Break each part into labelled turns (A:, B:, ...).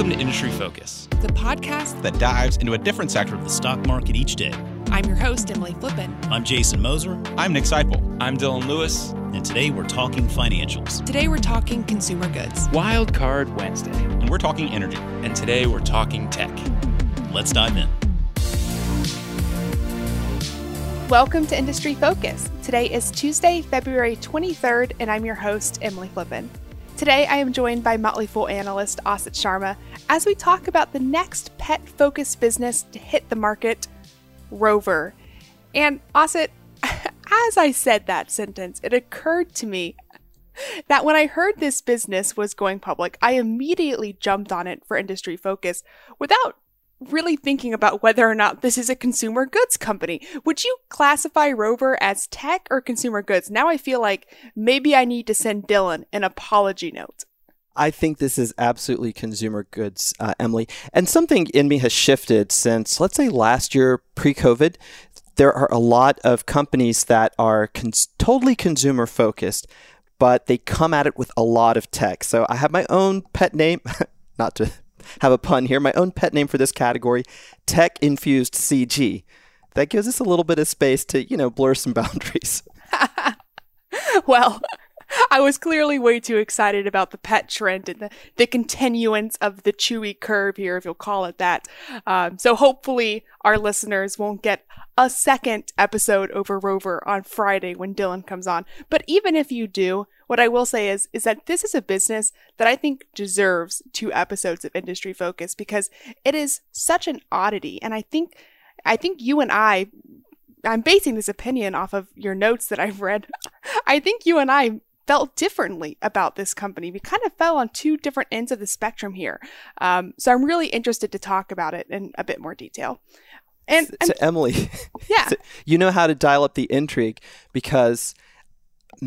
A: Welcome to Industry Focus,
B: the podcast
C: that dives into a different sector of the stock market each day.
B: I'm your host, Emily Flippen.
D: I'm Jason Moser.
C: I'm Nick Seipel.
A: I'm Dylan Lewis.
D: And today we're talking financials.
B: Today we're talking consumer goods.
A: Wild Card Wednesday.
C: And we're talking energy.
A: And today we're talking tech.
D: Let's dive in.
B: Welcome to Industry Focus. Today is Tuesday, February 23rd, and I'm your host, Emily Flippen. Today, I am joined by Motley Fool analyst Asit Sharma as we talk about the next pet focused business to hit the market, Rover. And Asit, as I said that sentence, it occurred to me that when I heard this business was going public, I immediately jumped on it for industry focus without really thinking about whether or not this is a consumer goods company. Would you classify Rover as tech or consumer goods? Now I feel like maybe I need to send Dylan an apology note.
E: I think this is absolutely consumer goods, uh, Emily. And something in me has shifted since, let's say, last year, pre COVID. There are a lot of companies that are cons- totally consumer focused, but they come at it with a lot of tech. So I have my own pet name, not to have a pun here. My own pet name for this category, tech infused CG. That gives us a little bit of space to, you know, blur some boundaries.
B: well, I was clearly way too excited about the pet trend and the, the continuance of the chewy curve here, if you'll call it that. Um, so hopefully our listeners won't get a second episode over Rover on Friday when Dylan comes on. But even if you do, what I will say is is that this is a business that I think deserves two episodes of Industry Focus because it is such an oddity, and I think I think you and I. I'm basing this opinion off of your notes that I've read. I think you and I felt differently about this company. We kind of fell on two different ends of the spectrum here. Um, so I'm really interested to talk about it in a bit more detail.
E: And, and so, Emily,
B: yeah,
E: so you know how to dial up the intrigue because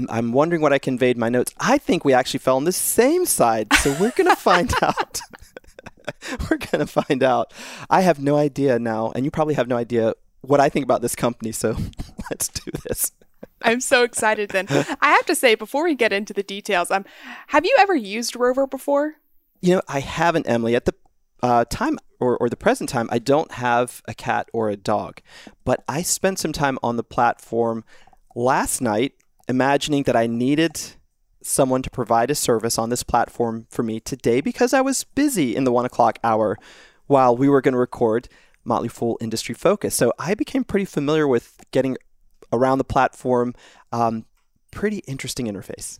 E: I'm wondering what I conveyed in my notes. I think we actually fell on the same side, so we're gonna find out. we're gonna find out. I have no idea now, and you probably have no idea what I think about this company. So let's do this.
B: I'm so excited. Then I have to say before we get into the details, um, have you ever used Rover before?
E: You know, I haven't, Emily. At the uh, time or, or the present time, I don't have a cat or a dog, but I spent some time on the platform last night imagining that I needed someone to provide a service on this platform for me today because I was busy in the one o'clock hour while we were going to record Motley Fool Industry Focus. So I became pretty familiar with getting around the platform. Um, pretty interesting interface.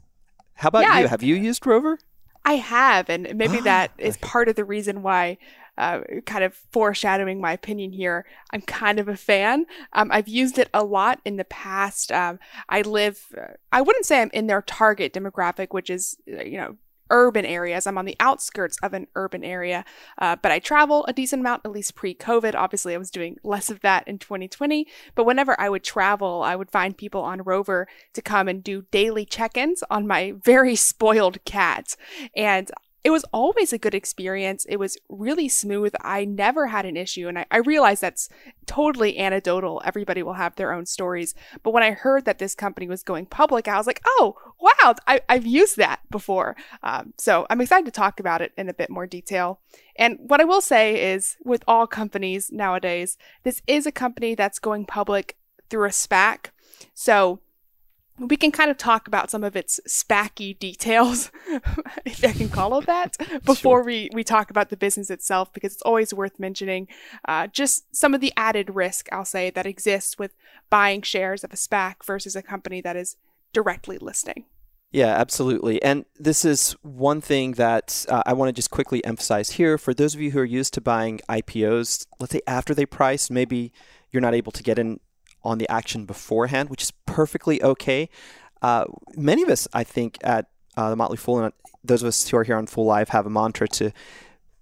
E: How about yeah, you? Have you used Rover?
B: I have, and maybe that is part of the reason why uh, kind of foreshadowing my opinion here, I'm kind of a fan. Um, I've used it a lot in the past. Um, I live, uh, I wouldn't say I'm in their target demographic, which is, uh, you know, urban areas. I'm on the outskirts of an urban area, uh, but I travel a decent amount, at least pre COVID. Obviously, I was doing less of that in 2020. But whenever I would travel, I would find people on Rover to come and do daily check ins on my very spoiled cat. And it was always a good experience. It was really smooth. I never had an issue. And I, I realize that's totally anecdotal. Everybody will have their own stories. But when I heard that this company was going public, I was like, oh, wow, I, have used that before. Um, so I'm excited to talk about it in a bit more detail. And what I will say is with all companies nowadays, this is a company that's going public through a SPAC. So we can kind of talk about some of its spacky details, if I can call it that, before sure. we, we talk about the business itself, because it's always worth mentioning uh, just some of the added risk, I'll say, that exists with buying shares of a SPAC versus a company that is directly listing.
E: Yeah, absolutely. And this is one thing that uh, I want to just quickly emphasize here. For those of you who are used to buying IPOs, let's say after they price, maybe you're not able to get in on the action beforehand, which is perfectly okay. Uh, many of us, I think, at uh, the Motley Fool, and those of us who are here on Fool Live, have a mantra to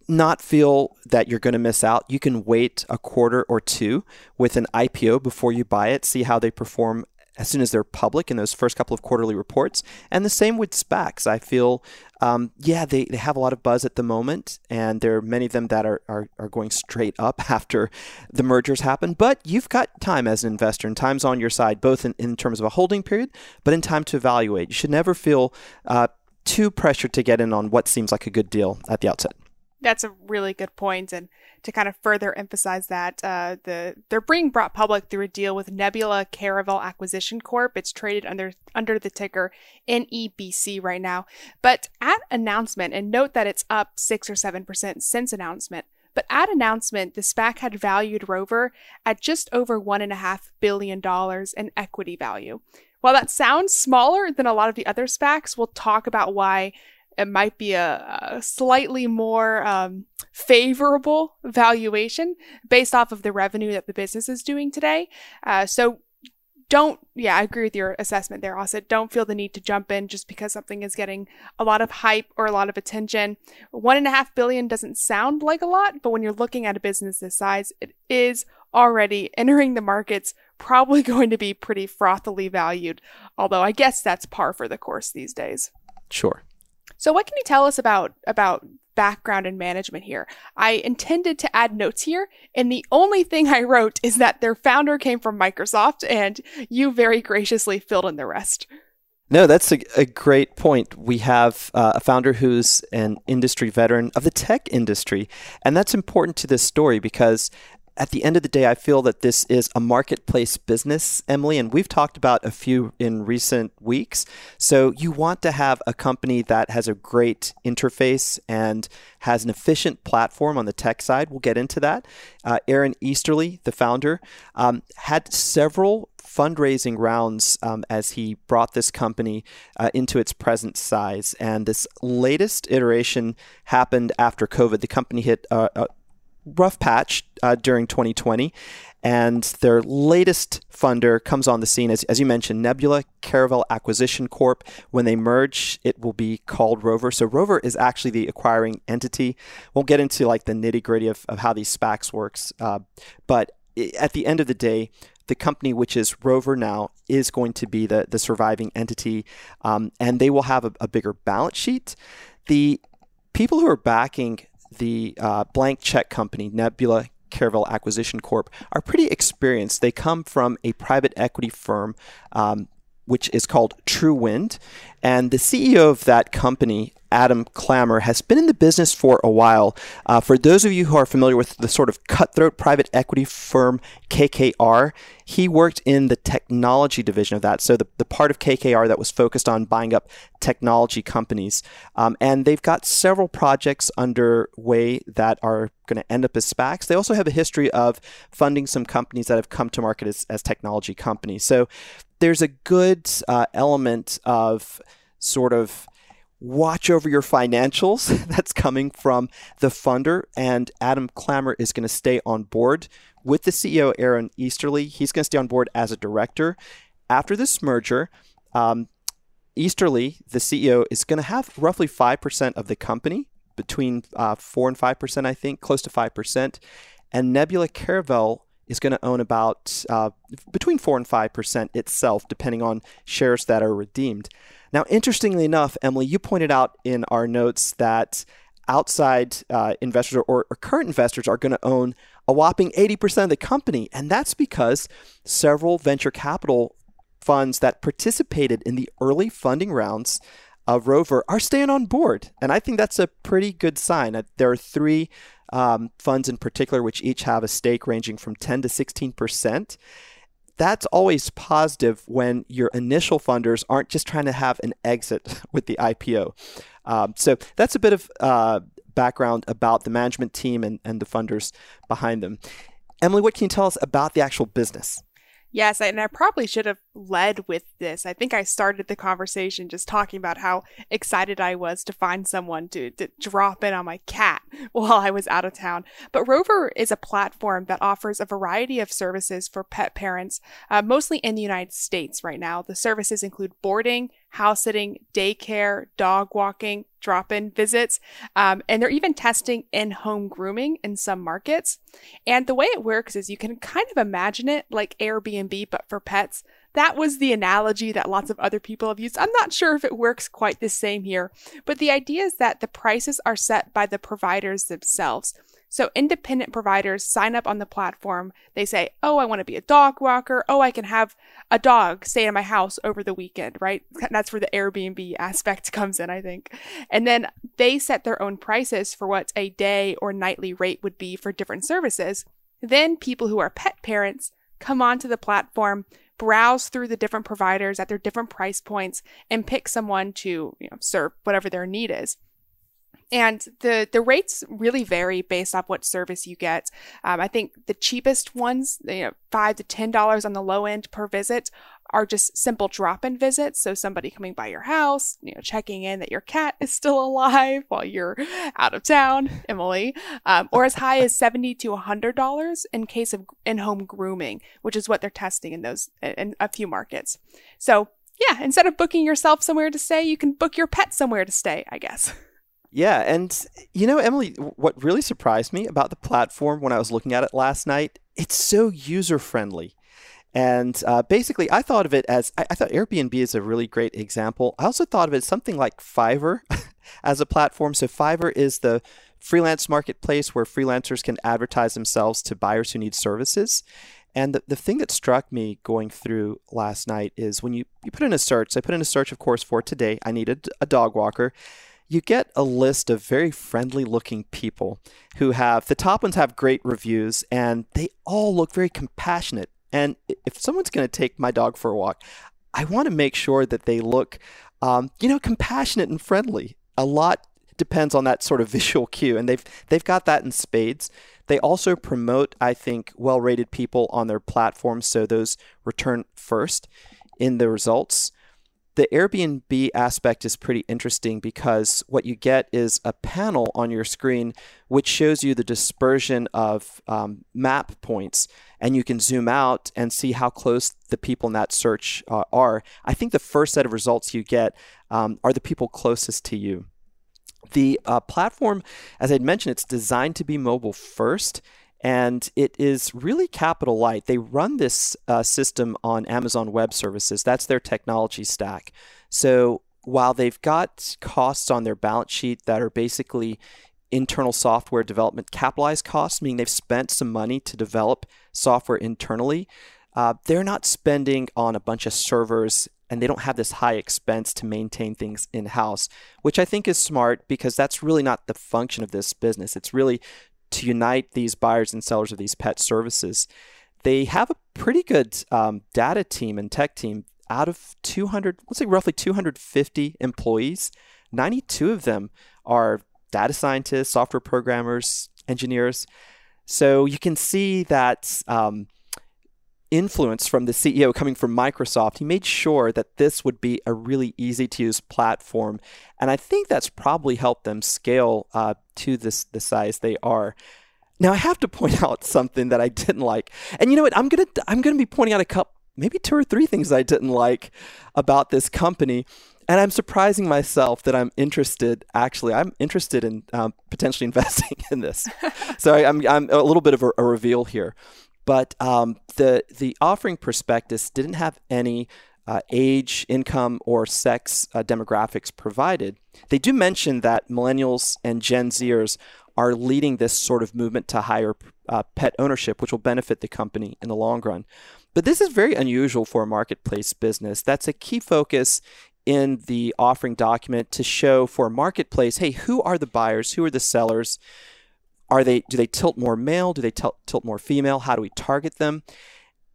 E: not feel that you're going to miss out. You can wait a quarter or two with an IPO before you buy it, see how they perform as soon as they're public in those first couple of quarterly reports. And the same with SPACs. I feel, um, yeah, they, they have a lot of buzz at the moment, and there are many of them that are, are, are going straight up after the mergers happen. But you've got time as an investor, and time's on your side, both in, in terms of a holding period, but in time to evaluate. You should never feel uh, too pressured to get in on what seems like a good deal at the outset.
B: That's a really good point, and to kind of further emphasize that, uh, the they're being brought public through a deal with Nebula Caravel Acquisition Corp. It's traded under under the ticker NEBC right now. But at announcement, and note that it's up six or seven percent since announcement. But at announcement, the SPAC had valued Rover at just over one and a half billion dollars in equity value. While that sounds smaller than a lot of the other SPACs, we'll talk about why it might be a, a slightly more um, favorable valuation based off of the revenue that the business is doing today. Uh, so don't, yeah, I agree with your assessment there, Also, Don't feel the need to jump in just because something is getting a lot of hype or a lot of attention. One and a half billion doesn't sound like a lot, but when you're looking at a business this size, it is already entering the markets, probably going to be pretty frothily valued. Although I guess that's par for the course these days.
E: Sure.
B: So what can you tell us about about background and management here? I intended to add notes here, and the only thing I wrote is that their founder came from Microsoft, and you very graciously filled in the rest.
E: No, that's a, a great point. We have uh, a founder who's an industry veteran of the tech industry, and that's important to this story because at the end of the day, I feel that this is a marketplace business, Emily, and we've talked about a few in recent weeks. So you want to have a company that has a great interface and has an efficient platform on the tech side. We'll get into that. Uh, Aaron Easterly, the founder, um, had several fundraising rounds um, as he brought this company uh, into its present size. And this latest iteration happened after COVID. The company hit a, a rough patch uh, during 2020. And their latest funder comes on the scene, as, as you mentioned, Nebula Caravel Acquisition Corp. When they merge, it will be called Rover. So Rover is actually the acquiring entity. We'll get into like the nitty gritty of, of how these SPACs works. Uh, but at the end of the day, the company, which is Rover now, is going to be the, the surviving entity, um, and they will have a, a bigger balance sheet. The people who are backing the uh, blank check company, Nebula Caravel Acquisition Corp, are pretty experienced. They come from a private equity firm, um, which is called True Wind. And the CEO of that company, Adam Clammer, has been in the business for a while. Uh, for those of you who are familiar with the sort of cutthroat private equity firm KKR, he worked in the technology division of that. So the, the part of KKR that was focused on buying up technology companies. Um, and they've got several projects underway that are going to end up as SPACs. They also have a history of funding some companies that have come to market as, as technology companies. So there's a good uh, element of sort of watch over your financials that's coming from the funder. And Adam Clammer is going to stay on board with the CEO, Aaron Easterly. He's going to stay on board as a director. After this merger, um, Easterly, the CEO, is going to have roughly 5% of the company, between uh, 4 and 5%, I think, close to 5%. And Nebula Caravel is going to own about uh, between 4 and 5% itself, depending on shares that are redeemed. Now, interestingly enough, Emily, you pointed out in our notes that outside uh, investors or, or current investors are going to own a whopping 80% of the company. And that's because several venture capital funds that participated in the early funding rounds of Rover are staying on board. And I think that's a pretty good sign. That there are three um, funds in particular, which each have a stake ranging from 10 to 16%. That's always positive when your initial funders aren't just trying to have an exit with the IPO. Um, so that's a bit of uh, background about the management team and, and the funders behind them. Emily, what can you tell us about the actual business?
B: Yes, and I probably should have led with this. I think I started the conversation just talking about how excited I was to find someone to, to drop in on my cat while I was out of town. But Rover is a platform that offers a variety of services for pet parents, uh, mostly in the United States right now. The services include boarding, house sitting, daycare, dog walking, drop in visits, um, and they're even testing in home grooming in some markets. And the way it works is you can kind of imagine it like Airbnb, but for pets. That was the analogy that lots of other people have used. I'm not sure if it works quite the same here, but the idea is that the prices are set by the providers themselves. So independent providers sign up on the platform. They say, "Oh, I want to be a dog walker. Oh, I can have a dog stay in my house over the weekend." Right? That's where the Airbnb aspect comes in, I think. And then they set their own prices for what a day or nightly rate would be for different services. Then people who are pet parents come onto the platform, browse through the different providers at their different price points, and pick someone to you know, serve whatever their need is. And the, the rates really vary based off what service you get. Um, I think the cheapest ones, you know, five to ten dollars on the low end per visit, are just simple drop-in visits. So somebody coming by your house, you know, checking in that your cat is still alive while you're out of town, Emily, um, or as high as seventy to hundred dollars in case of in-home grooming, which is what they're testing in those in a few markets. So yeah, instead of booking yourself somewhere to stay, you can book your pet somewhere to stay. I guess.
E: Yeah, and you know, Emily, what really surprised me about the platform when I was looking at it last night, it's so user friendly. And uh, basically, I thought of it as I, I, thought Airbnb is a really great example. I also thought of it something like Fiverr as a platform. So, Fiverr is the freelance marketplace where freelancers can advertise themselves to buyers who need services. And the, the thing that struck me going through last night is when you, you put in a search, I put in a search, of course, for today, I needed a dog walker you get a list of very friendly looking people who have the top ones have great reviews and they all look very compassionate. And if someone's going to take my dog for a walk, I want to make sure that they look, um, you know, compassionate and friendly. A lot depends on that sort of visual cue, and they've they've got that in spades. They also promote, I think, well-rated people on their platform, so those return first in the results the Airbnb aspect is pretty interesting because what you get is a panel on your screen which shows you the dispersion of um, map points, and you can zoom out and see how close the people in that search uh, are. I think the first set of results you get um, are the people closest to you. The uh, platform, as I'd mentioned, it's designed to be mobile first and it is really capital light. They run this uh, system on Amazon Web Services. That's their technology stack. So while they've got costs on their balance sheet that are basically internal software development capitalized costs, meaning they've spent some money to develop software internally, uh, they're not spending on a bunch of servers and they don't have this high expense to maintain things in house, which I think is smart because that's really not the function of this business. It's really to unite these buyers and sellers of these pet services. They have a pretty good um, data team and tech team. Out of 200, let's say roughly 250 employees, 92 of them are data scientists, software programmers, engineers. So you can see that um, influence from the CEO coming from Microsoft. He made sure that this would be a really easy to use platform. And I think that's probably helped them scale uh, to this the size they are. Now I have to point out something that I didn't like. And you know what? I'm gonna I'm gonna be pointing out a couple maybe two or three things I didn't like about this company. And I'm surprising myself that I'm interested. Actually, I'm interested in um, potentially investing in this. so I'm, I'm a little bit of a, a reveal here but um, the the offering prospectus didn't have any uh, age, income, or sex uh, demographics provided. They do mention that millennials and Gen Zers are leading this sort of movement to higher uh, pet ownership, which will benefit the company in the long run. But this is very unusual for a marketplace business. That's a key focus in the offering document to show for a marketplace hey, who are the buyers? Who are the sellers? Are they do they tilt more male? Do they tilt, tilt more female? How do we target them?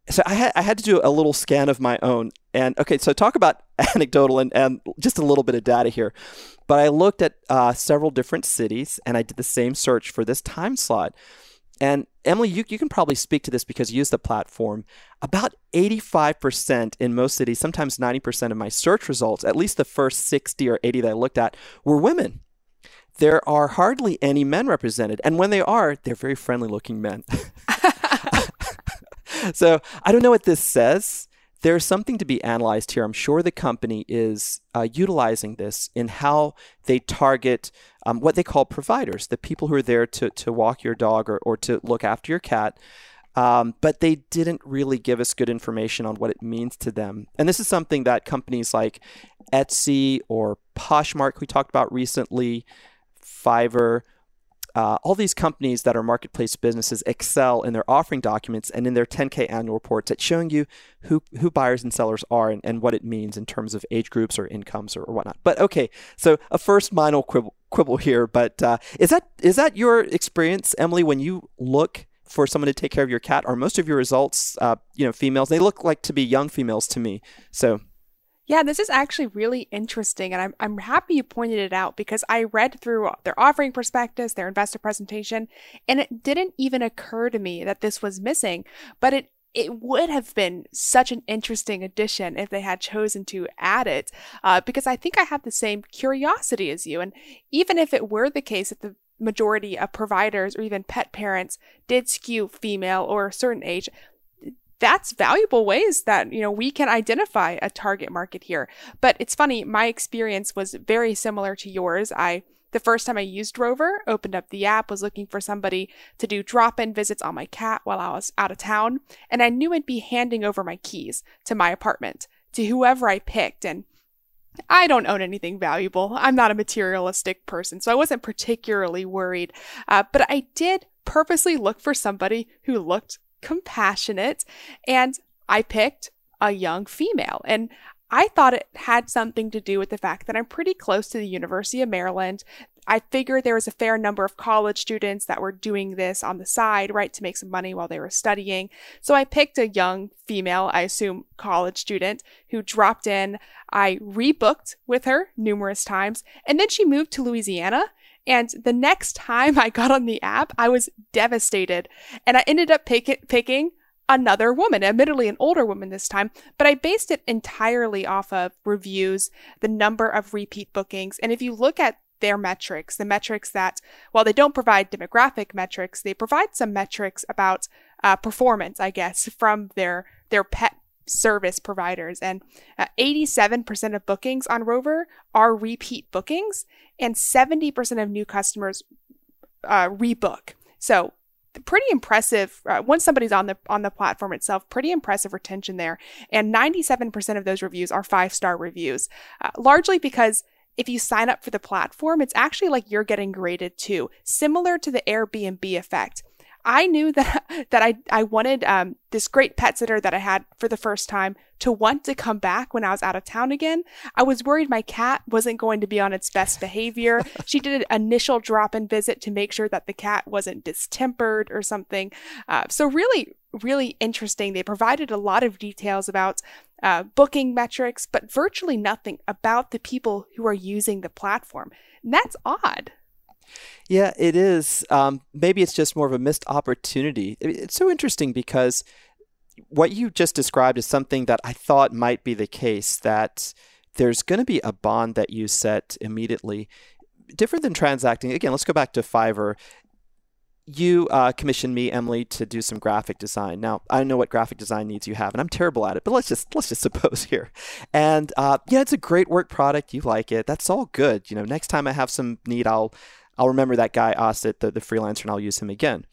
E: So I had I had to do a little scan of my own. And okay, so talk about anecdotal and, and just a little bit of data here. But I looked at uh, several different cities and I did the same search for this time slot. And Emily, you, you can probably speak to this because you use the platform. About 85% in most cities, sometimes 90% of my search results, at least the first 60 or 80 that I looked at, were women there are hardly any men represented. And when they are, they're very friendly looking men. so I don't know what this says. There's something to be analyzed here. I'm sure the company is uh, utilizing this in how they target um, what they call providers, the people who are there to, to walk your dog or, or to look after your cat. Um, but they didn't really give us good information on what it means to them. And this is something that companies like Etsy or Poshmark, we talked about recently, Fiverr, uh, all these companies that are marketplace businesses excel in their offering documents and in their 10K annual reports at showing you who, who buyers and sellers are and, and what it means in terms of age groups or incomes or, or whatnot. But okay, so a first minor quibble, quibble here, but uh, is that is that your experience, Emily, when you look for someone to take care of your cat? Are most of your results, uh, you know, females? They look like to be young females to me. So
B: yeah, this is actually really interesting, and I'm, I'm happy you pointed it out because I read through their offering prospectus, their investor presentation, and it didn't even occur to me that this was missing, but it it would have been such an interesting addition if they had chosen to add it, uh, because I think I have the same curiosity as you. And even if it were the case that the majority of providers or even pet parents did skew female or a certain age, that's valuable ways that you know we can identify a target market here but it's funny my experience was very similar to yours i the first time i used rover opened up the app was looking for somebody to do drop-in visits on my cat while i was out of town and i knew i'd be handing over my keys to my apartment to whoever i picked and I don't own anything valuable. I'm not a materialistic person, so I wasn't particularly worried. Uh, but I did purposely look for somebody who looked compassionate, and I picked a young female. And I thought it had something to do with the fact that I'm pretty close to the University of Maryland. I figured there was a fair number of college students that were doing this on the side, right, to make some money while they were studying. So I picked a young female, I assume college student, who dropped in. I rebooked with her numerous times, and then she moved to Louisiana and the next time I got on the app, I was devastated. And I ended up pick- picking another woman, admittedly an older woman this time, but I based it entirely off of reviews, the number of repeat bookings. And if you look at their metrics, the metrics that, while they don't provide demographic metrics, they provide some metrics about uh, performance, I guess, from their their pet service providers. And uh, 87% of bookings on Rover are repeat bookings, and 70% of new customers uh, rebook. So pretty impressive uh, once somebody's on the on the platform itself pretty impressive retention there and 97% of those reviews are five star reviews uh, largely because if you sign up for the platform it's actually like you're getting graded too similar to the airbnb effect I knew that that I I wanted um, this great pet sitter that I had for the first time to want to come back when I was out of town again. I was worried my cat wasn't going to be on its best behavior. she did an initial drop-in visit to make sure that the cat wasn't distempered or something. Uh, so really, really interesting. They provided a lot of details about uh, booking metrics, but virtually nothing about the people who are using the platform. And that's odd.
E: Yeah, it is. Um, maybe it's just more of a missed opportunity. It's so interesting because what you just described is something that I thought might be the case that there's going to be a bond that you set immediately. Different than transacting. Again, let's go back to Fiverr. You uh, commissioned me, Emily, to do some graphic design. Now I know what graphic design needs you have, and I'm terrible at it. But let's just let's just suppose here, and uh, yeah, it's a great work product. You like it. That's all good. You know, next time I have some need, I'll I'll remember that guy Asit, the, the freelancer, and I'll use him again.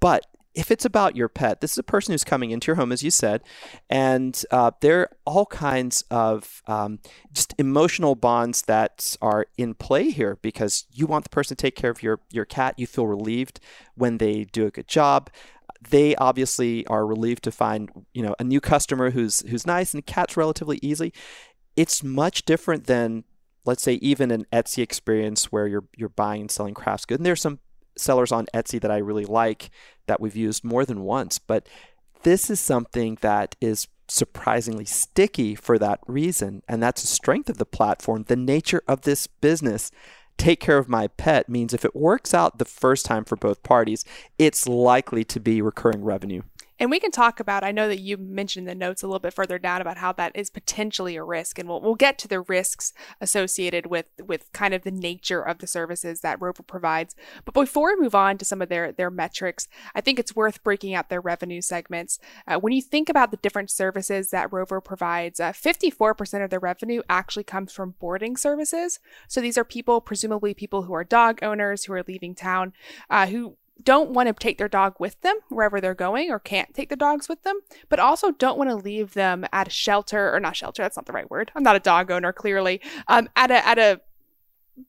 E: But if it's about your pet, this is a person who's coming into your home, as you said, and uh, there are all kinds of um, just emotional bonds that are in play here because you want the person to take care of your your cat. You feel relieved when they do a good job. They obviously are relieved to find you know a new customer who's who's nice and cat's relatively easy. It's much different than let's say even an Etsy experience where you're you're buying and selling crafts goods. And there's some sellers on Etsy that I really like that we've used more than once, but this is something that is surprisingly sticky for that reason, and that's the strength of the platform. The nature of this business take care of my pet means if it works out the first time for both parties, it's likely to be recurring revenue.
B: And we can talk about, I know that you mentioned the notes a little bit further down about how that is potentially a risk. And we'll, we'll get to the risks associated with, with kind of the nature of the services that Rover provides. But before we move on to some of their, their metrics, I think it's worth breaking out their revenue segments. Uh, when you think about the different services that Rover provides, uh, 54% of their revenue actually comes from boarding services. So these are people, presumably people who are dog owners who are leaving town, uh, who don't want to take their dog with them wherever they're going or can't take the dogs with them, but also don't want to leave them at a shelter or not shelter, that's not the right word. I'm not a dog owner, clearly. Um, at a at a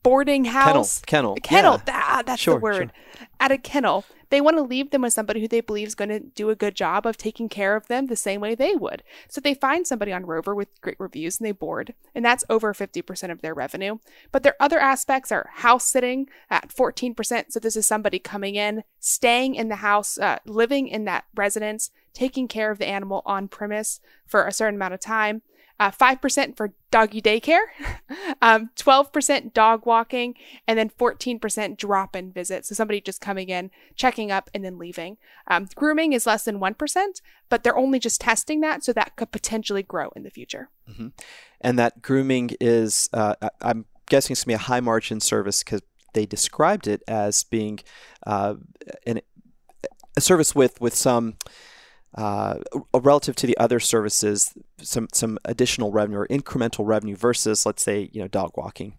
B: boarding house
E: kennel,
B: kennel.
E: yeah.
B: Ah, that's
E: Sure,
B: the word.
E: sure.
B: At a kennel, they want to leave them with somebody who they believe is going to do a good job of taking care of them the same way they would. So they find somebody on Rover with great reviews and they board, and that's over 50% of their revenue. But their other aspects are house sitting at 14%. So this is somebody coming in, staying in the house, uh, living in that residence, taking care of the animal on premise for a certain amount of time. Uh, 5% for doggy daycare, um, 12% dog walking, and then 14% drop in visits. So somebody just coming in, checking up, and then leaving. Um, grooming is less than 1%, but they're only just testing that, so that could potentially grow in the future.
E: And that grooming is, uh, I'm guessing it's going to be a high margin service because they described it as being uh, an, a service with, with some. Uh, relative to the other services, some some additional revenue or incremental revenue versus, let's say, you know, dog walking.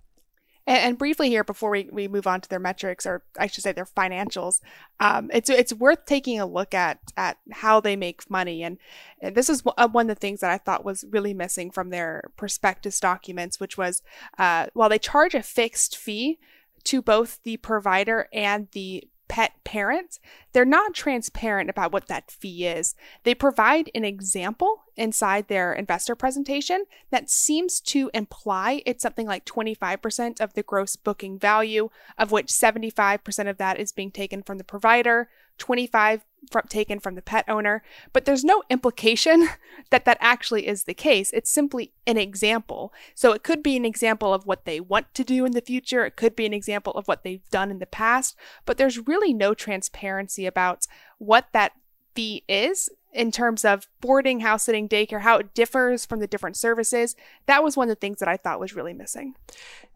B: And, and briefly here, before we, we move on to their metrics, or I should say their financials, um, it's it's worth taking a look at at how they make money. And, and this is one uh, of the things that I thought was really missing from their prospectus documents, which was uh, while they charge a fixed fee to both the provider and the pet parent, they're not transparent about what that fee is. They provide an example inside their investor presentation that seems to imply it's something like 25% of the gross booking value, of which 75% of that is being taken from the provider, 25 from taken from the pet owner, but there's no implication that that actually is the case. It's simply an example. So it could be an example of what they want to do in the future. It could be an example of what they've done in the past, but there's really no transparency about what that fee is in terms of boarding, house sitting, daycare, how it differs from the different services. That was one of the things that I thought was really missing.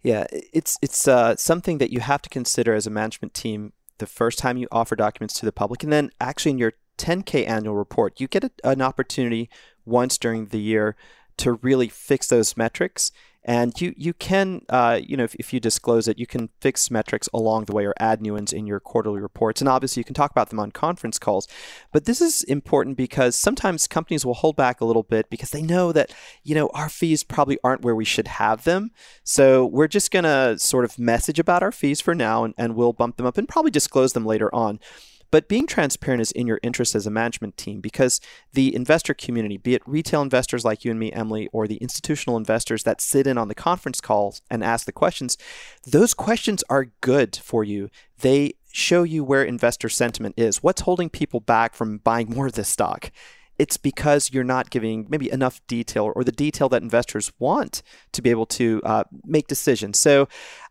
E: Yeah, it's it's uh, something that you have to consider as a management team the first time you offer documents to the public, and then actually in your 10K annual report, you get a, an opportunity once during the year to really fix those metrics. And you you can uh, you know if, if you disclose it, you can fix metrics along the way or add new ones in your quarterly reports. And obviously, you can talk about them on conference calls. But this is important because sometimes companies will hold back a little bit because they know that you know our fees probably aren't where we should have them. So we're just gonna sort of message about our fees for now, and, and we'll bump them up and probably disclose them later on. But being transparent is in your interest as a management team because the investor community, be it retail investors like you and me, Emily, or the institutional investors that sit in on the conference calls and ask the questions, those questions are good for you. They show you where investor sentiment is. What's holding people back from buying more of this stock? It's because you're not giving maybe enough detail or the detail that investors want to be able to uh, make decisions. So,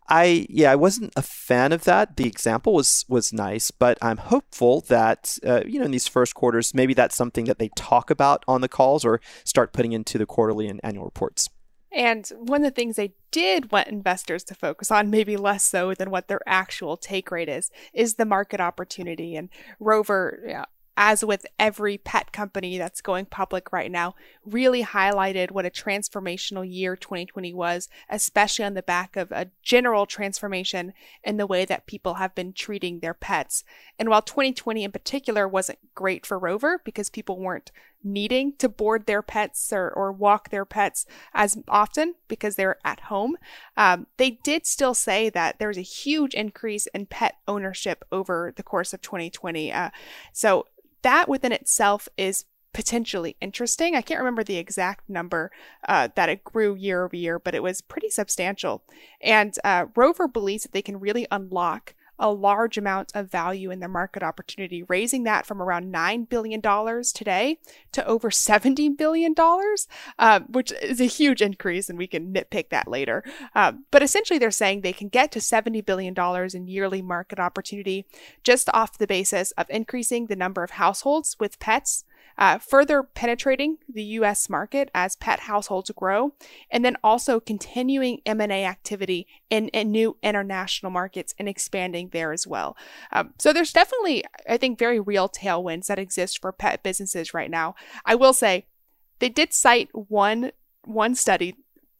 E: I yeah, I wasn't a fan of that. The example was was nice, but I'm hopeful that uh, you know in these first quarters, maybe that's something that they talk about on the calls or start putting into the quarterly and annual reports.
B: And one of the things they did want investors to focus on, maybe less so than what their actual take rate is, is the market opportunity. And Rover, know, as with every pet company that's going public right now, really highlighted what a transformational year 2020 was, especially on the back of a general transformation in the way that people have been treating their pets. And while 2020 in particular wasn't great for Rover because people weren't needing to board their pets or, or walk their pets as often because they're at home, um, they did still say that there was a huge increase in pet ownership over the course of 2020. Uh, so that within itself is potentially interesting. I can't remember the exact number uh, that it grew year over year, but it was pretty substantial. And uh, Rover believes that they can really unlock a large amount of value in their market opportunity, raising that from around $9 billion today to over $70 billion, uh, which is a huge increase, and we can nitpick that later. Uh, but essentially, they're saying they can get to $70 billion in yearly market opportunity just off the basis of increasing the number of households with pets uh, further penetrating the U.S. market as pet households grow, and then also continuing M&A activity in, in new international markets and expanding there as well. Um, so there's definitely, I think, very real tailwinds that exist for pet businesses right now. I will say, they did cite one one study,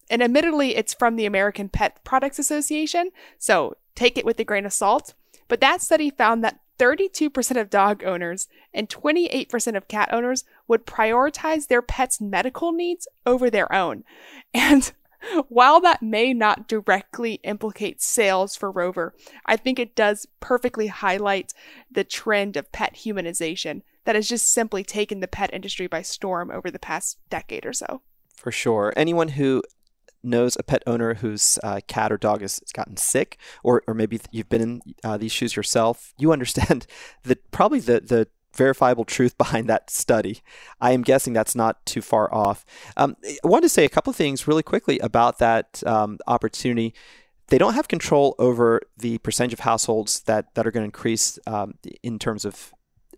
B: and admittedly, it's from the American Pet Products Association, so take it with a grain of salt. But that study found that 32% of dog owners and 28% of cat owners would prioritize their pets' medical needs over their own. And while that may not directly implicate sales for Rover, I think it does perfectly highlight the trend of pet humanization that has just simply taken the pet industry by storm over the past decade or so.
E: For sure. Anyone who knows a pet owner whose uh, cat or dog has, gotten sick, or, or maybe you've been in uh, these shoes yourself, you understand that probably the, the verifiable truth behind that study. I am guessing that's not too far off. Um, I wanted to say a couple of things really quickly about that um, opportunity. They don't have control over the percentage of households that, that are going to increase um, in terms of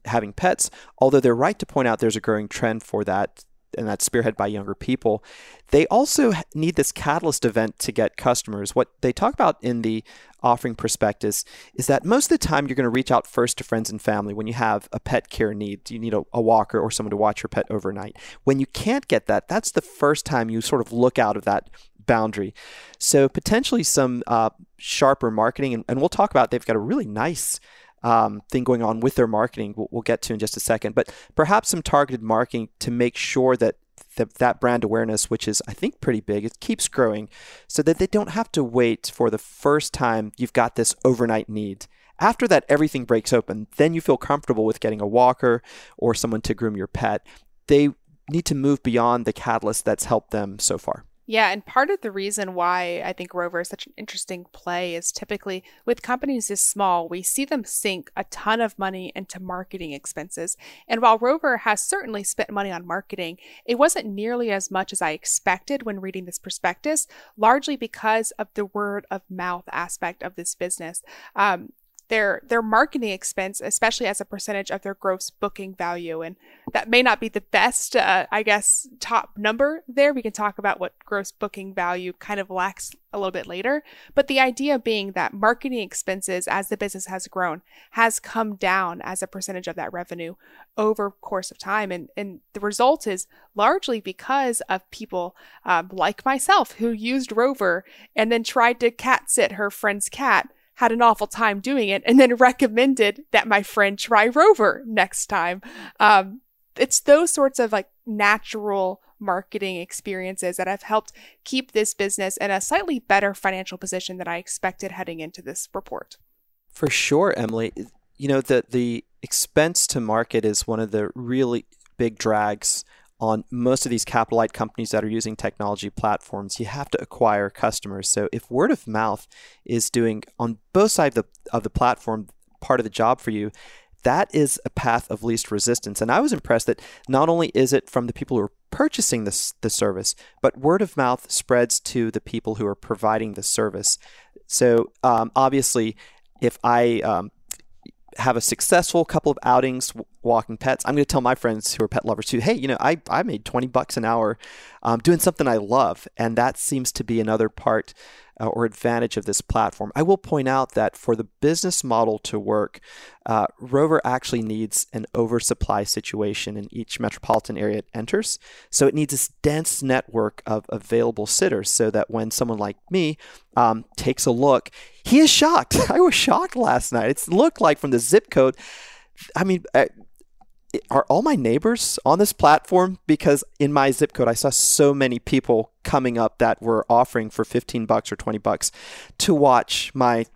E: having pets, although they're right to point out there's a growing trend for that and that's spearheaded by younger people. They also need this catalyst event to get customers. What they talk about in the offering prospectus is that most of the time you're going to reach out first to friends and family when you have a pet care need. You need a, a walker or someone to watch your pet overnight. When you can't get that, that's the first time you sort of look out of that boundary. So potentially some uh, sharper marketing, and, and we'll talk about. They've got a really nice um, thing going on with their marketing. We'll, we'll, get to in just a second, but perhaps some targeted marketing to make sure that that, that brand awareness, which is I think pretty big, it keeps growing, so that they don't have to wait for the first time you've got this overnight need. After that, everything breaks open. Then you feel comfortable with getting a walker or someone to groom your pet. They need to move beyond the catalyst that's helped them so far.
B: Yeah, and part of the reason why I think Rover is such an interesting play is typically with companies this small, we see them sink a ton of money into marketing expenses. And while Rover has certainly spent money on marketing, it wasn't nearly as much as I expected when reading this prospectus, largely because of the word of mouth aspect of this business. Um, their their marketing expense, especially as a percentage of their gross booking value, and that may not be the best, uh, I guess, top number there. We can talk about what gross booking value kind of lacks a little bit later, but the idea being that marketing expenses, as the business has grown, has come down as a percentage of that revenue over course of time, and and the result is largely because of people um, like myself who used Rover and then tried to cat sit her friend's cat had an awful time doing it and then recommended that my friend try Rover next time. Um, it's those sorts of like natural marketing experiences that have helped keep this business in a slightly better financial position than I expected heading into this report.
E: For sure, Emily. You know, the the expense to market is one of the really big drags on most of these capital light companies that are using technology platforms, you have to acquire customers. So if word of mouth is doing on both sides of the, of the platform part of the job for you, that is a path of least resistance. And I was impressed that not only is it from the people who are purchasing this the service, but word of mouth spreads to the people who are providing the service. So um, obviously, if I um, have a successful couple of outings walking pets, I'm going to tell my friends who are pet lovers too, hey, you know, I, I made 20 bucks an hour um, doing something I love. And that seems to be another part uh, or advantage of this platform. I will point out that for the business model to work, uh, Rover actually needs an oversupply situation in each metropolitan area it enters. So it needs this dense network of available sitters so that when someone like me um, takes a look, he is shocked. I was shocked last night. It looked like from the zip code. I mean, uh, are all my neighbors on this platform? Because in my zip code, I saw so many people coming up that were offering for 15 bucks or 20 bucks to watch my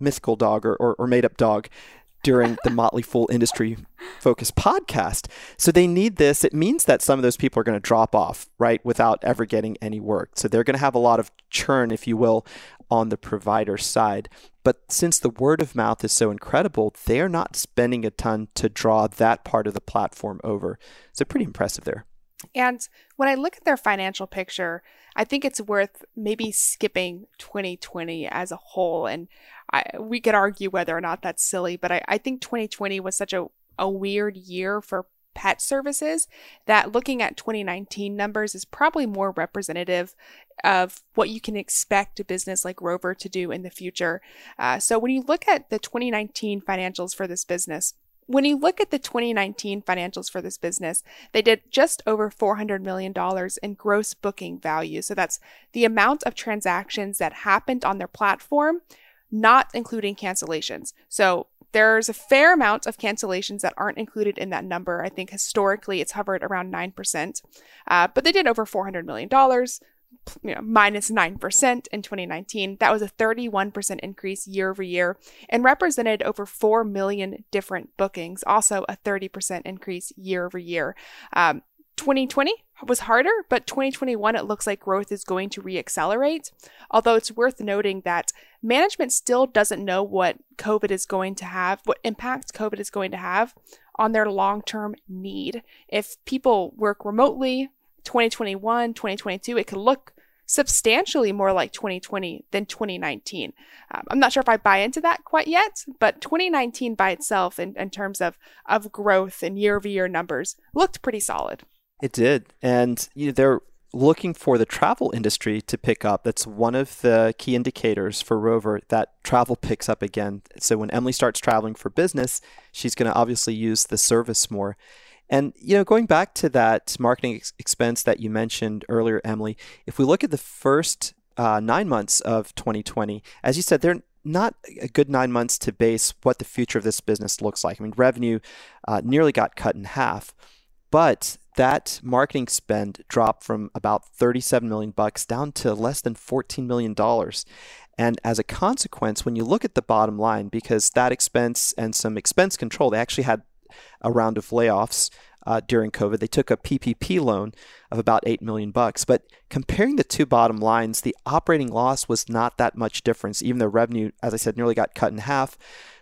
E: mythical dog or, or, or made up dog during the Motley Fool industry focused podcast. So they need this. It means that some of those people are going to drop off, right, without ever getting any work. So they're going to have a lot of churn, if you will, on the provider side. But since the word of mouth is so incredible, they're not spending a ton to draw that part of the platform over. So pretty impressive there.
B: And when I look at their financial picture, I think it's worth maybe skipping 2020 as a whole. And I, we could argue whether or not that's silly, but I, I think 2020 was such a, a weird year for pet services that looking at 2019 numbers is probably more representative of what you can expect a business like Rover to do in the future. Uh, so when you look at the 2019 financials for this business, when you look at the 2019 financials for this business, they did just over $400 million in gross booking value. So that's the amount of transactions that happened on their platform, not including cancellations. So there's a fair amount of cancellations that aren't included in that number. I think historically it's hovered around 9%. Uh, but they did over $400 million you know, minus 9% in 2019. That was a 31% increase year over year and represented over 4 million different bookings, also a 30% increase year over year. Um, 2020 was harder, but 2021 it looks like growth is going to reaccelerate. Although it's worth noting that management still doesn't know what COVID is going to have, what impact COVID is going to have on their long term need. If people work remotely, 2021, 2022, it could look substantially more like 2020 than 2019. Um, I'm not sure if I buy into that quite yet, but 2019 by itself, in, in terms of, of growth and year over year numbers, looked pretty solid.
E: It did. And you know, they're looking for the travel industry to pick up. That's one of the key indicators for Rover that travel picks up again. So when Emily starts traveling for business, she's going to obviously use the service more. And you know, going back to that marketing ex- expense that you mentioned earlier, Emily, if we look at the first uh, nine months of 2020, as you said, they're not a good nine months to base what the future of this business looks like. I mean, revenue uh, nearly got cut in half, but that marketing spend dropped from about 37 million bucks down to less than 14 million dollars. And as a consequence, when you look at the bottom line, because that expense and some expense control, they actually had a round of layoffs uh, during COVID. They took a PPP loan of about eight million bucks. But comparing the two bottom lines, the operating loss was not that much difference. Even though revenue, as I said, nearly got cut in half,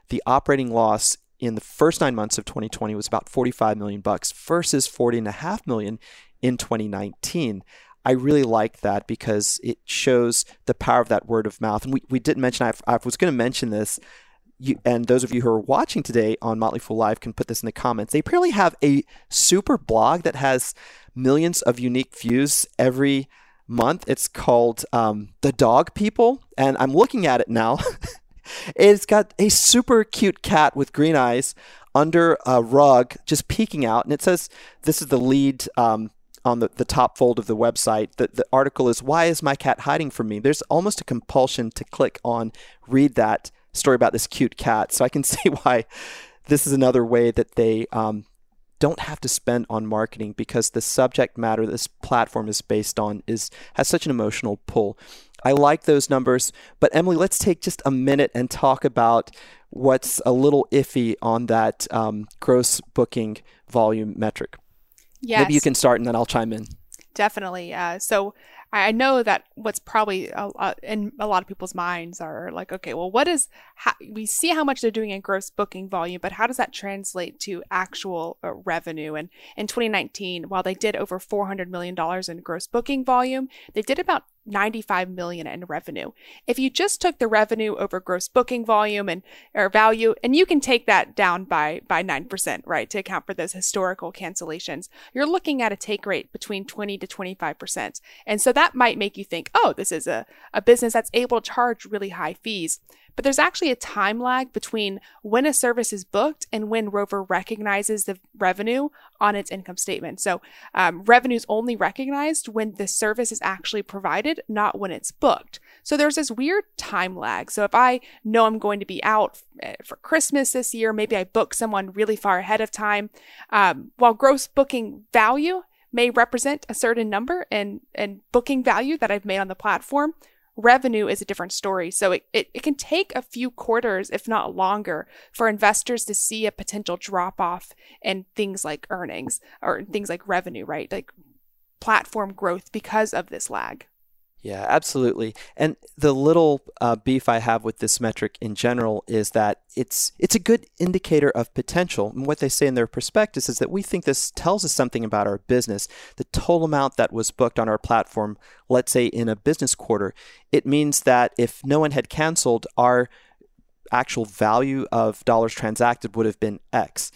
E: the operating loss in the first nine months of 2020 was about 45 million bucks versus 40 and a half million in 2019. I really like that because it shows the power of that word of mouth. And we, we didn't mention, I, I was going to mention this you, and those of you who are watching today on Motley Fool Live can put this in the comments. They apparently have a super blog that has millions of unique views every month. It's called um, The Dog People, and I'm looking at it now. it's got a super cute cat with green eyes under a rug just peeking out, and it says this is the lead. Um, on the, the top fold of the website, the, the article is Why is my cat hiding from me? There's almost a compulsion to click on, read that story about this cute cat. So I can see why this is another way that they um, don't have to spend on marketing because the subject matter this platform is based on is has such an emotional pull. I like those numbers, but Emily, let's take just a minute and talk about what's a little iffy on that um, gross booking volume metric.
B: Yes.
E: Maybe you can start and then I'll chime in.
B: Definitely. Uh, so I know that what's probably uh, in a lot of people's minds are like, okay, well, what is, how, we see how much they're doing in gross booking volume, but how does that translate to actual uh, revenue? And in 2019, while they did over $400 million in gross booking volume, they did about 95 million in revenue. If you just took the revenue over gross booking volume and or value, and you can take that down by by 9%, right, to account for those historical cancellations, you're looking at a take rate between 20 to 25%. And so that might make you think, oh, this is a, a business that's able to charge really high fees. But there's actually a time lag between when a service is booked and when Rover recognizes the revenue on its income statement. So um, revenue is only recognized when the service is actually provided, not when it's booked. So there's this weird time lag. So if I know I'm going to be out eh, for Christmas this year, maybe I book someone really far ahead of time. Um, while gross booking value may represent a certain number and, and booking value that I've made on the platform, revenue is a different story. So it, it, it, can take a few quarters, if not longer, for investors to see a potential drop off in things like earnings or things like revenue, right? Like platform growth because of this lag.
E: Yeah, absolutely. And the little uh, beef I have with this metric in general is that it's it's a good indicator of potential. And what they say in their prospectus is that we think this tells us something about our business. The total amount that was booked on our platform, let's say in a business quarter, it means that if no one had canceled, our actual value of dollars transacted would have been X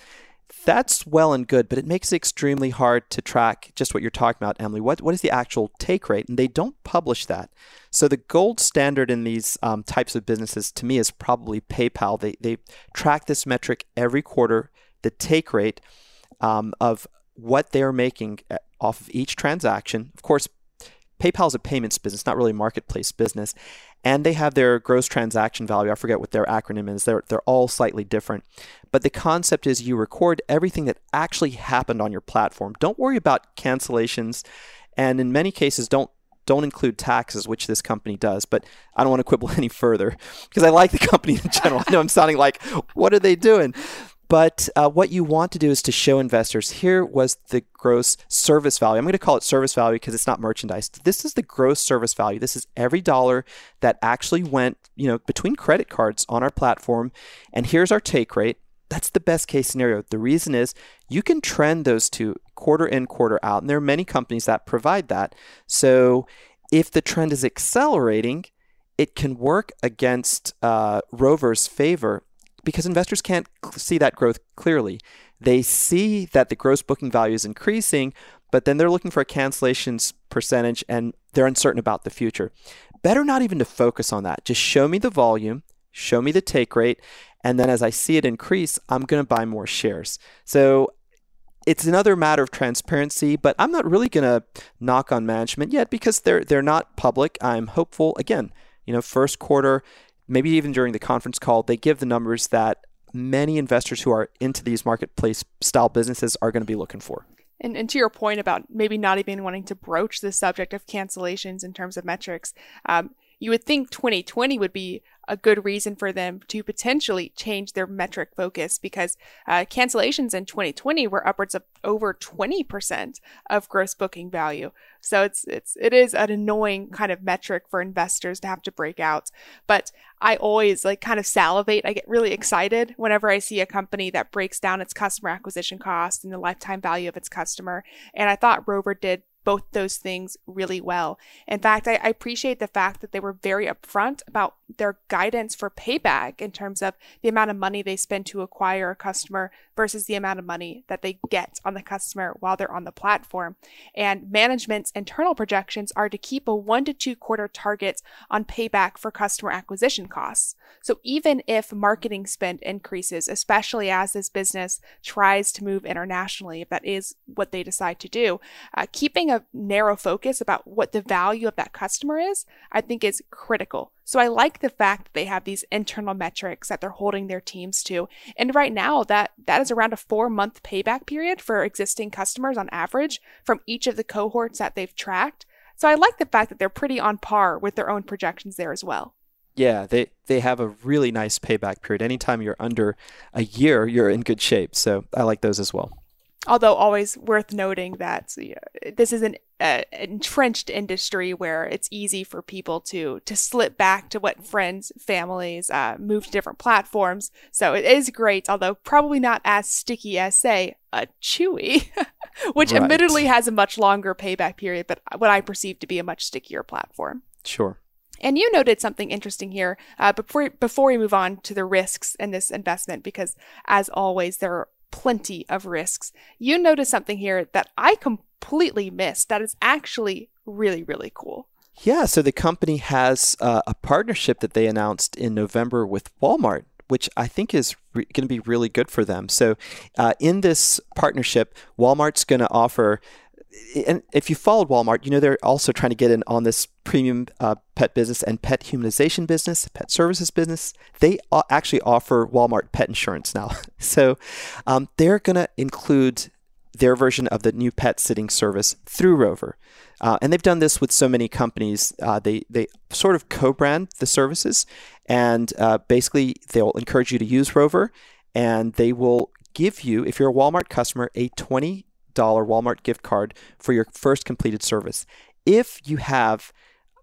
E: that's well and good, but it makes it extremely hard to track just what you're talking about, Emily. What what is the actual take rate? And they don't publish that. So the gold standard in these um, types of businesses, to me, is probably PayPal. They they track this metric every quarter, the take rate um, of what they're making uh, off of each transaction. Of course, PayPal is a payments business, not really a marketplace business. And they have their gross transaction value. I forget what their acronym is. They're, they're all slightly different. But the concept is you record everything that actually happened on your platform. Don't worry about cancellations. And in many cases, don't don't include taxes, which this company does. But I don't want to quibble any further because I like the company in general. I know I'm sounding like, what are they doing? But uh, what you want to do is to show investors here was the gross service value. I'm going to call it service value because it's not merchandise. This is the gross service value. This is every dollar that actually went, you know, between credit cards on our platform. And here's our take rate. That's the best case scenario. The reason is you can trend those two quarter in, quarter out. And there are many companies that provide that. So if the trend is accelerating, it can work against uh, Rover's favor because investors can't see that growth clearly. They see that the gross booking value is increasing, but then they're looking for a cancellations percentage and they're uncertain about the future. Better not even to focus on that. Just show me the volume, show me the take rate, and then as I see it increase, I'm going to buy more shares. So it's another matter of transparency, but I'm not really going to knock on management yet because they're they're not public. I'm hopeful again, you know, first quarter maybe even during the conference call, they give the numbers that many investors who are into these marketplace style businesses are going to be looking for.
B: And, and to your point about maybe not even wanting to broach the subject of cancellations in terms of metrics, um, you would think 2020 would be a good reason for them to potentially change their metric focus because uh, cancellations in 2020 were upwards of over 20% of gross booking value. So it's it's it is an annoying kind of metric for investors to have to break out. But I always like kind of salivate. I get really excited whenever I see a company that breaks down its customer acquisition cost and the lifetime value of its customer. And I thought Rover did both those things really well. In fact, I, I, appreciate the fact that they were very upfront about their guidance for payback in terms of the amount of money they spend to acquire a customer versus the amount of money that they get on the customer while they're on the platform. And management's internal projections are to keep a one to two quarter target on payback for customer acquisition costs. So even if marketing spend increases, especially as this business tries to move internationally, if that is what they decide to do, uh, keeping a narrow focus about what the value of that customer is, I think is critical. So I like the fact that they have these internal metrics that they're holding their teams to. And right now that that is around a 4-month payback period for existing customers on average from each of the cohorts that they've tracked. So I like the fact that they're pretty on par with their own projections there as well.
E: Yeah, they they have a really nice payback period. Anytime you're under a year, you're in good shape. So I like those as well.
B: Although always worth noting that this is an uh, entrenched industry where it's easy for people to to slip back to what friends, families uh, move to different platforms. So it is great, although probably not as sticky as say a Chewy, which right. admittedly has a much longer payback period, but what I perceive to be a much stickier platform.
E: Sure.
B: And you noted something interesting here uh, before before we move on to the risks in this investment, because as always, there are plenty of risks. You notice something here that I completely missed that is actually really, really cool.
E: Yeah, so the company has uh, a partnership that they announced in November with Walmart, which I think is re- going to be really good for them. So, uh, in this partnership, Walmart's going to offer and if you followed Walmart, you know they're also trying to get in on this premium uh, pet business and pet humanization business, pet services business. They actually offer Walmart pet insurance now. so um, they're going to include their version of the new pet sitting service through Rover. Uh, and they've done this with so many companies. Uh, they, they sort of co brand the services, and uh, basically they'll encourage you to use Rover, and they will give you, if you're a Walmart customer, a 20 Walmart gift card for your first completed service. If you have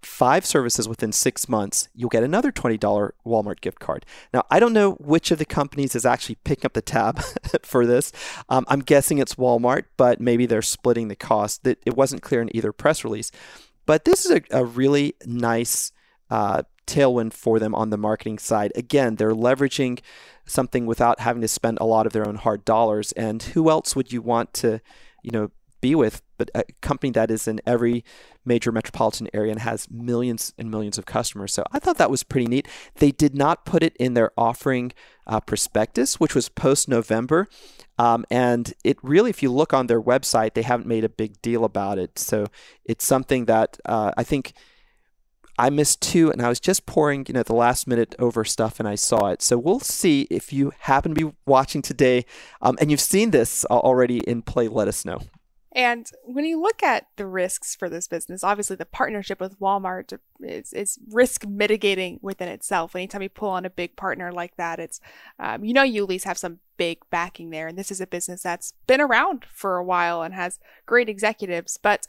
E: five services within six months, you'll get another $20 Walmart gift card. Now, I don't know which of the companies is actually picking up the tab for this. Um, I'm guessing it's Walmart, but maybe they're splitting the cost. It wasn't clear in either press release. But this is a, a really nice uh, tailwind for them on the marketing side. Again, they're leveraging something without having to spend a lot of their own hard dollars. And who else would you want to, you know, be with but a company that is in every major metropolitan area and has millions and millions of customers. So I thought that was pretty neat. They did not put it in their offering uh, prospectus, which was post November. Um, and it really, if you look on their website, they haven't made a big deal about it. So it's something that uh, I think I missed two, and I was just pouring, you know, the last minute over stuff, and I saw it. So we'll see if you happen to be watching today, um, and you've seen this already in play. Let us know.
B: And when you look at the risks for this business, obviously the partnership with Walmart is, is risk mitigating within itself. Anytime you pull on a big partner like that, it's um, you know you at least have some big backing there. And this is a business that's been around for a while and has great executives, but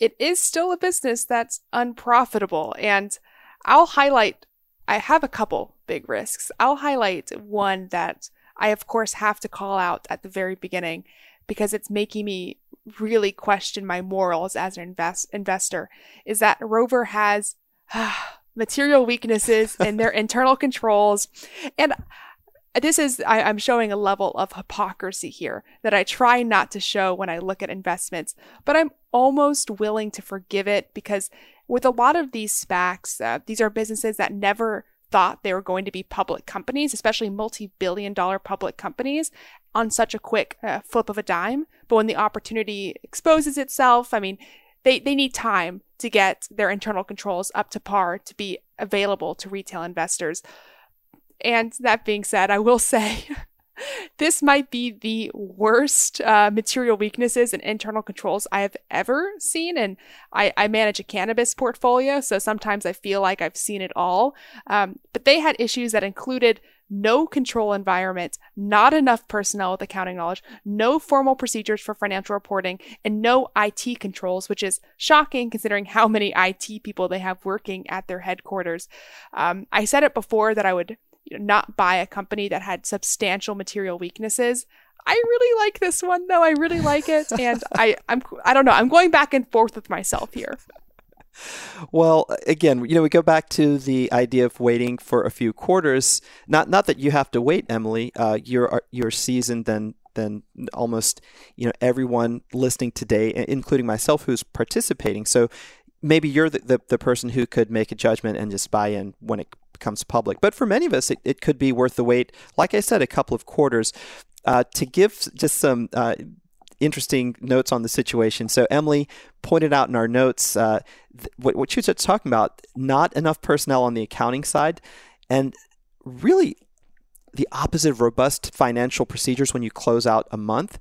B: it is still a business that's unprofitable. And I'll highlight. I have a couple big risks. I'll highlight one that I of course have to call out at the very beginning because it's making me really question my morals as an invest- investor is that Rover has material weaknesses in their internal controls. And this is, I, I'm showing a level of hypocrisy here that I try not to show when I look at investments, but I'm almost willing to forgive it because with a lot of these SPACs, uh, these are businesses that never thought they were going to be public companies, especially multi billion dollar public companies, on such a quick uh, flip of a dime. But when the opportunity exposes itself, I mean, they, they need time to get their internal controls up to par to be available to retail investors. And that being said, I will say this might be the worst uh, material weaknesses and internal controls I have ever seen. And I, I, manage a cannabis portfolio, so sometimes I feel like I've seen it all. Um, but they had issues that included no control environment, not enough personnel with accounting knowledge, no formal procedures for financial reporting, and no IT controls, which is shocking considering how many IT people they have working at their headquarters. Um, I said it before that I would not buy a company that had substantial material weaknesses. I really like this one though. I really like it, and I I'm I don't know. I'm going back and forth with myself here.
E: Well, again, you know, we go back to the idea of waiting for a few quarters. Not not that you have to wait, Emily. Uh, you're uh, you're seasoned than than almost you know everyone listening today, including myself, who's participating. So maybe you're the, the, the person who could make a judgment and just buy in when it becomes public. But for many of us, it, it could be worth the wait. Like I said, a couple of quarters. Uh, to give just some uh, interesting notes on the situation. So Emily pointed out in our notes uh, th- what, what she was talking about: not enough personnel on the accounting side, and really the opposite of robust financial procedures when you close out a month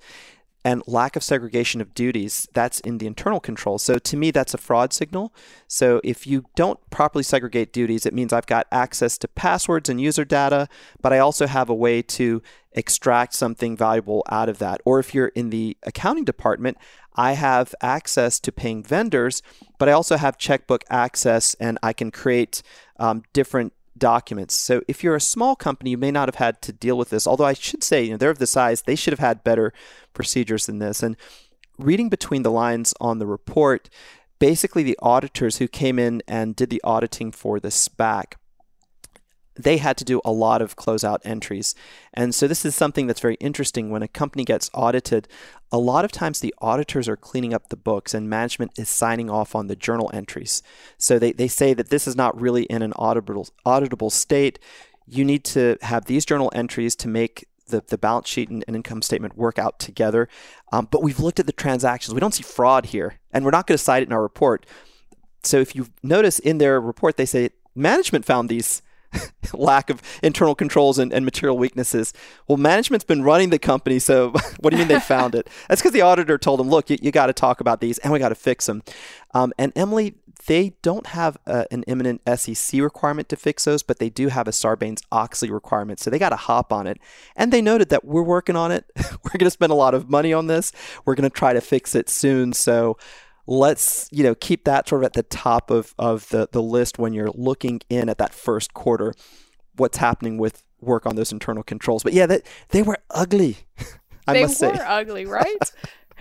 E: and lack of segregation of duties that's in the internal control. So to me that's a fraud signal. So if you don't properly segregate duties it means i've got access to passwords and user data but i also have a way to extract something valuable out of that. Or if you're in the accounting department i have access to paying vendors but i also have checkbook access and i can create um, different documents. So if you're a small company, you may not have had to deal with this. Although I should say, you know, they're of the size, they should have had better procedures than this. And reading between the lines on the report, basically the auditors who came in and did the auditing for the SPAC they had to do a lot of closeout entries. And so this is something that's very interesting. When a company gets audited, a lot of times the auditors are cleaning up the books and management is signing off on the journal entries. So they, they say that this is not really in an auditable, auditable state. You need to have these journal entries to make the, the balance sheet and, and income statement work out together. Um, but we've looked at the transactions. We don't see fraud here, and we're not going to cite it in our report. So if you notice in their report, they say management found these lack of internal controls and, and, material weaknesses. Well, management's been running the company, so what do you mean they found it? That's because the auditor told them, look, you, you got to talk about these and we got to fix them. Um, and Emily, they don't have uh, an imminent SEC requirement to fix those, but they do have a Sarbanes Oxley requirement. So they got to hop on it. And they noted that we're working on it. we're going to spend a lot of money on this. We're going to try to fix it soon. So let's you know keep that sort of at the top of, of the, the list when you're looking in at that first quarter what's happening with work on those internal controls. But yeah that they were ugly I
B: they
E: must
B: were
E: say.
B: ugly right?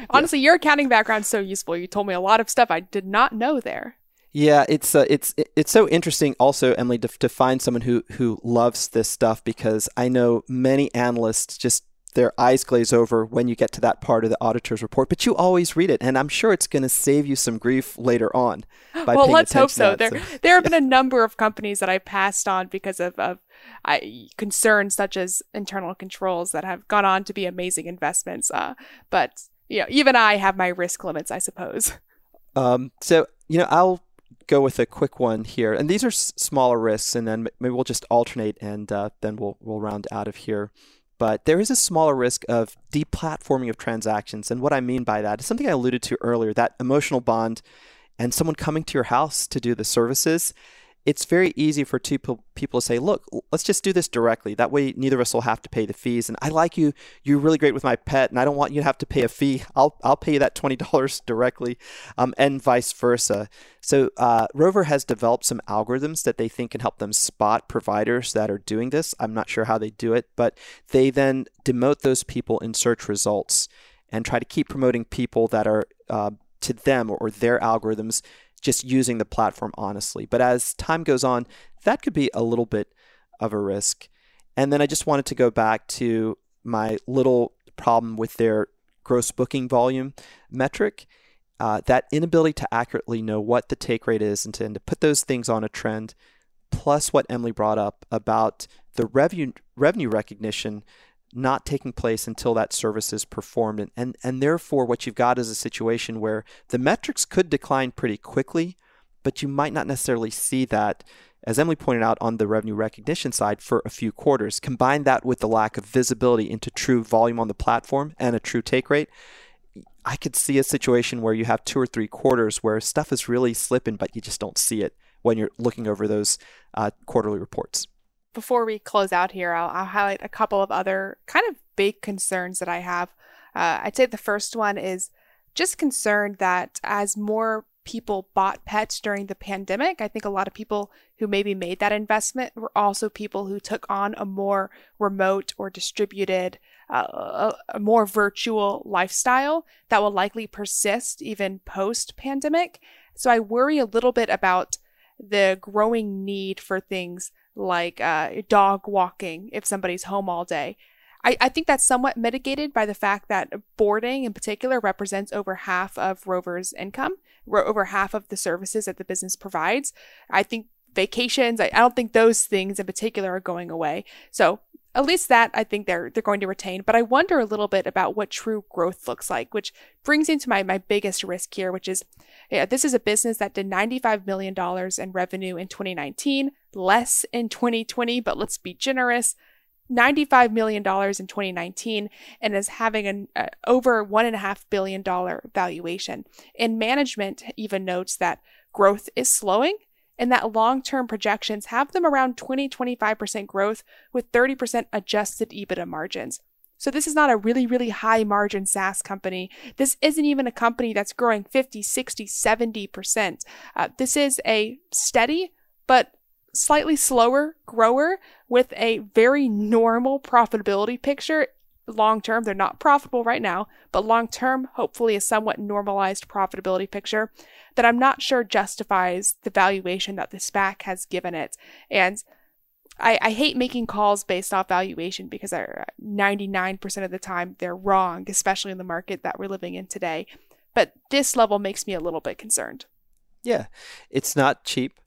B: Honestly your accounting background's so useful. You told me a lot of stuff i did not know there.
E: Yeah, it's uh, it's it's so interesting also, Emily, to, to find someone who who loves this stuff because I know many analysts just their eyes glaze over when you get to that part of the auditor's report, but you always read it, and I'm sure it's going to save you some grief later on.
B: well, let's hope so. There, so, there have been a number of companies that I passed on because of, of I, concerns such as internal controls that have gone on to be amazing investments. Uh, but you know, even I have my risk limits, I suppose.
E: Um, so you know, I'll go with a quick one here, and these are s- smaller risks, and then maybe we'll just alternate, and uh, then we'll we'll round out of here. But there is a smaller risk of deplatforming of transactions. And what I mean by that is something I alluded to earlier that emotional bond and someone coming to your house to do the services it's very easy for two people to say, look, let's just do this directly. That way, neither of us will have to pay the fees. And I like you. You're really great with my pet, and I don't want you to have to pay a fee. I'll, I'll pay you that $20 directly, um, and vice versa. So, uh, Rover has developed some algorithms that they think can help them spot providers that are doing this. I'm not sure how they do it, but they then demote those people in search results and try to keep promoting people that are uh, to them or their algorithms just using the platform honestly. But as time goes on, that could be a little bit of a risk. And then I just wanted to go back to my little problem with their gross booking volume metric. Uh, that inability to accurately know what the take rate is and to, and to put those things on a trend, plus what Emily brought up about the revenue revenue recognition not taking place until that service is performed. And, and, and therefore, what you've got is a situation where the metrics could decline pretty quickly, but you might not necessarily see that, as Emily pointed out, on the revenue recognition side for a few quarters. Combine that with the lack of visibility into true volume on the platform and a true take rate. I could see a situation where you have two or three quarters where stuff is really slipping, but you just don't see it when you're looking over those uh, quarterly reports
B: before we close out here, I'll, I'll, highlight a couple of other kind of big concerns that I have. Uh, I'd say the first one is just concerned that as more people bought pets during the pandemic, I think a lot of people who maybe made that investment were also people who took on a more remote or distributed, uh, a, a more virtual lifestyle that will likely persist even post pandemic. So I worry a little bit about the growing need for things like uh, dog walking if somebody's home all day. I, I think that's somewhat mitigated by the fact that boarding in particular represents over half of Rover's income, over half of the services that the business provides. I think vacations, I, I don't think those things in particular are going away. So at least that I think they're they're going to retain. But I wonder a little bit about what true growth looks like, which brings into my my biggest risk here, which is yeah, this is a business that did $95 million in revenue in 2019, less in 2020, but let's be generous. $95 million in 2019 and is having an uh, over $1.5 billion valuation. And management even notes that growth is slowing and that long term projections have them around 20 25% growth with 30% adjusted EBITDA margins. So this is not a really, really high margin SaaS company. This isn't even a company that's growing 50, 60, 70%. Uh, this is a steady, but slightly slower grower with a very normal profitability picture. Long term, they're not profitable right now, but long term, hopefully a somewhat normalized profitability picture that I'm not sure justifies the valuation that the SPAC has given it. And I, I hate making calls based off valuation because 99% uh, of the time they're wrong, especially in the market that we're living in today. But this level makes me a little bit concerned.
E: Yeah, it's not cheap.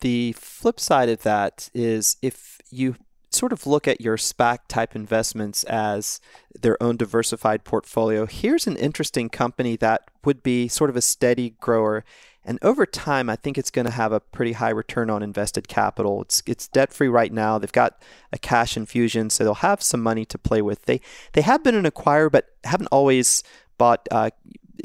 E: The flip side of that is if you sort of look at your SPAC type investments as their own diversified portfolio, here's an interesting company that would be sort of a steady grower and over time, I think it's going to have a pretty high return on invested capital. It's it's debt free right now. They've got a cash infusion, so they'll have some money to play with. They they have been an acquirer, but haven't always bought uh,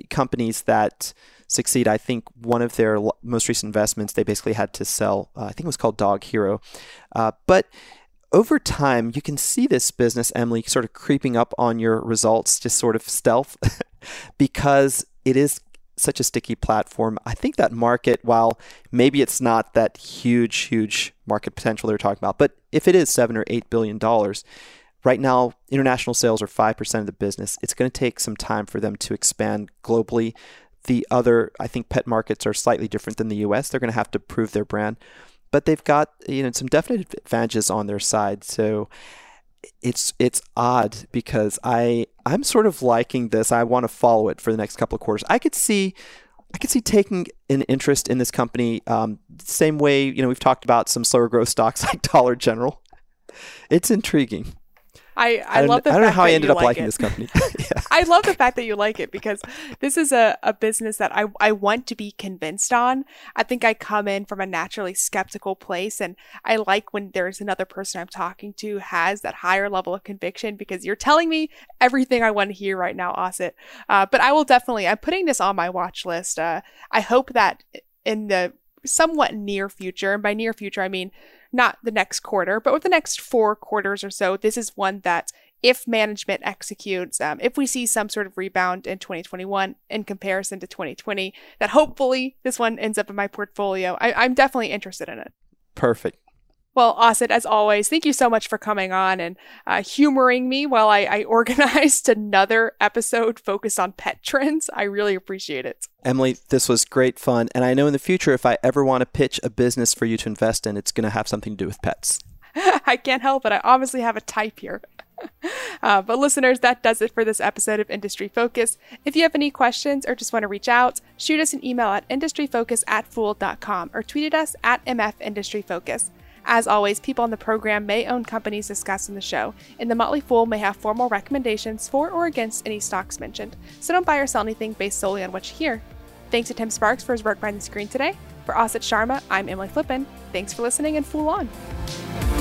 E: companies that succeed. I think one of their most recent investments, they basically had to sell. Uh, I think it was called Dog Hero, uh, but over time, you can see this business, Emily, sort of creeping up on your results, just sort of stealth, because it is such a sticky platform. I think that market, while maybe it's not that huge, huge market potential they're talking about, but if it is seven or eight billion dollars, right now international sales are five percent of the business. It's going to take some time for them to expand globally. The other, I think, pet markets are slightly different than the U.S. They're going to have to prove their brand, but they've got you know some definite advantages on their side. So it's it's odd because I I'm sort of liking this. I want to follow it for the next couple of quarters. I could see I could see taking an interest in this company. Um, same way you know we've talked about some slower growth stocks like Dollar General. It's intriguing.
B: I, I,
E: I
B: love the
E: I don't know how I ended up
B: like
E: liking
B: it.
E: this company. yeah.
B: I love the fact that you like it because this is a, a business that I, I want to be convinced on. I think I come in from a naturally skeptical place and I like when there's another person I'm talking to has that higher level of conviction because you're telling me everything I want to hear right now, Asit. Uh, but I will definitely, I'm putting this on my watch list. Uh, I hope that in the somewhat near future, and by near future, I mean not the next quarter, but with the next four quarters or so, this is one that if management executes, um, if we see some sort of rebound in 2021 in comparison to 2020, that hopefully this one ends up in my portfolio. I, I'm definitely interested in it.
E: Perfect.
B: Well, Asit, as always, thank you so much for coming on and uh, humoring me while I, I organized another episode focused on pet trends. I really appreciate it.
E: Emily, this was great fun. And I know in the future, if I ever want to pitch a business for you to invest in, it's going to have something to do with pets.
B: I can't help it. I obviously have a type here. Uh, but listeners, that does it for this episode of Industry Focus. If you have any questions or just want to reach out, shoot us an email at industryfocus at fool.com or tweet at us at MF Industry Focus. As always, people on the program may own companies discussed in the show, and the Motley Fool may have formal recommendations for or against any stocks mentioned, so don't buy or sell anything based solely on what you hear. Thanks to Tim Sparks for his work behind the screen today. For Asit Sharma, I'm Emily Flippen. Thanks for listening and Fool On!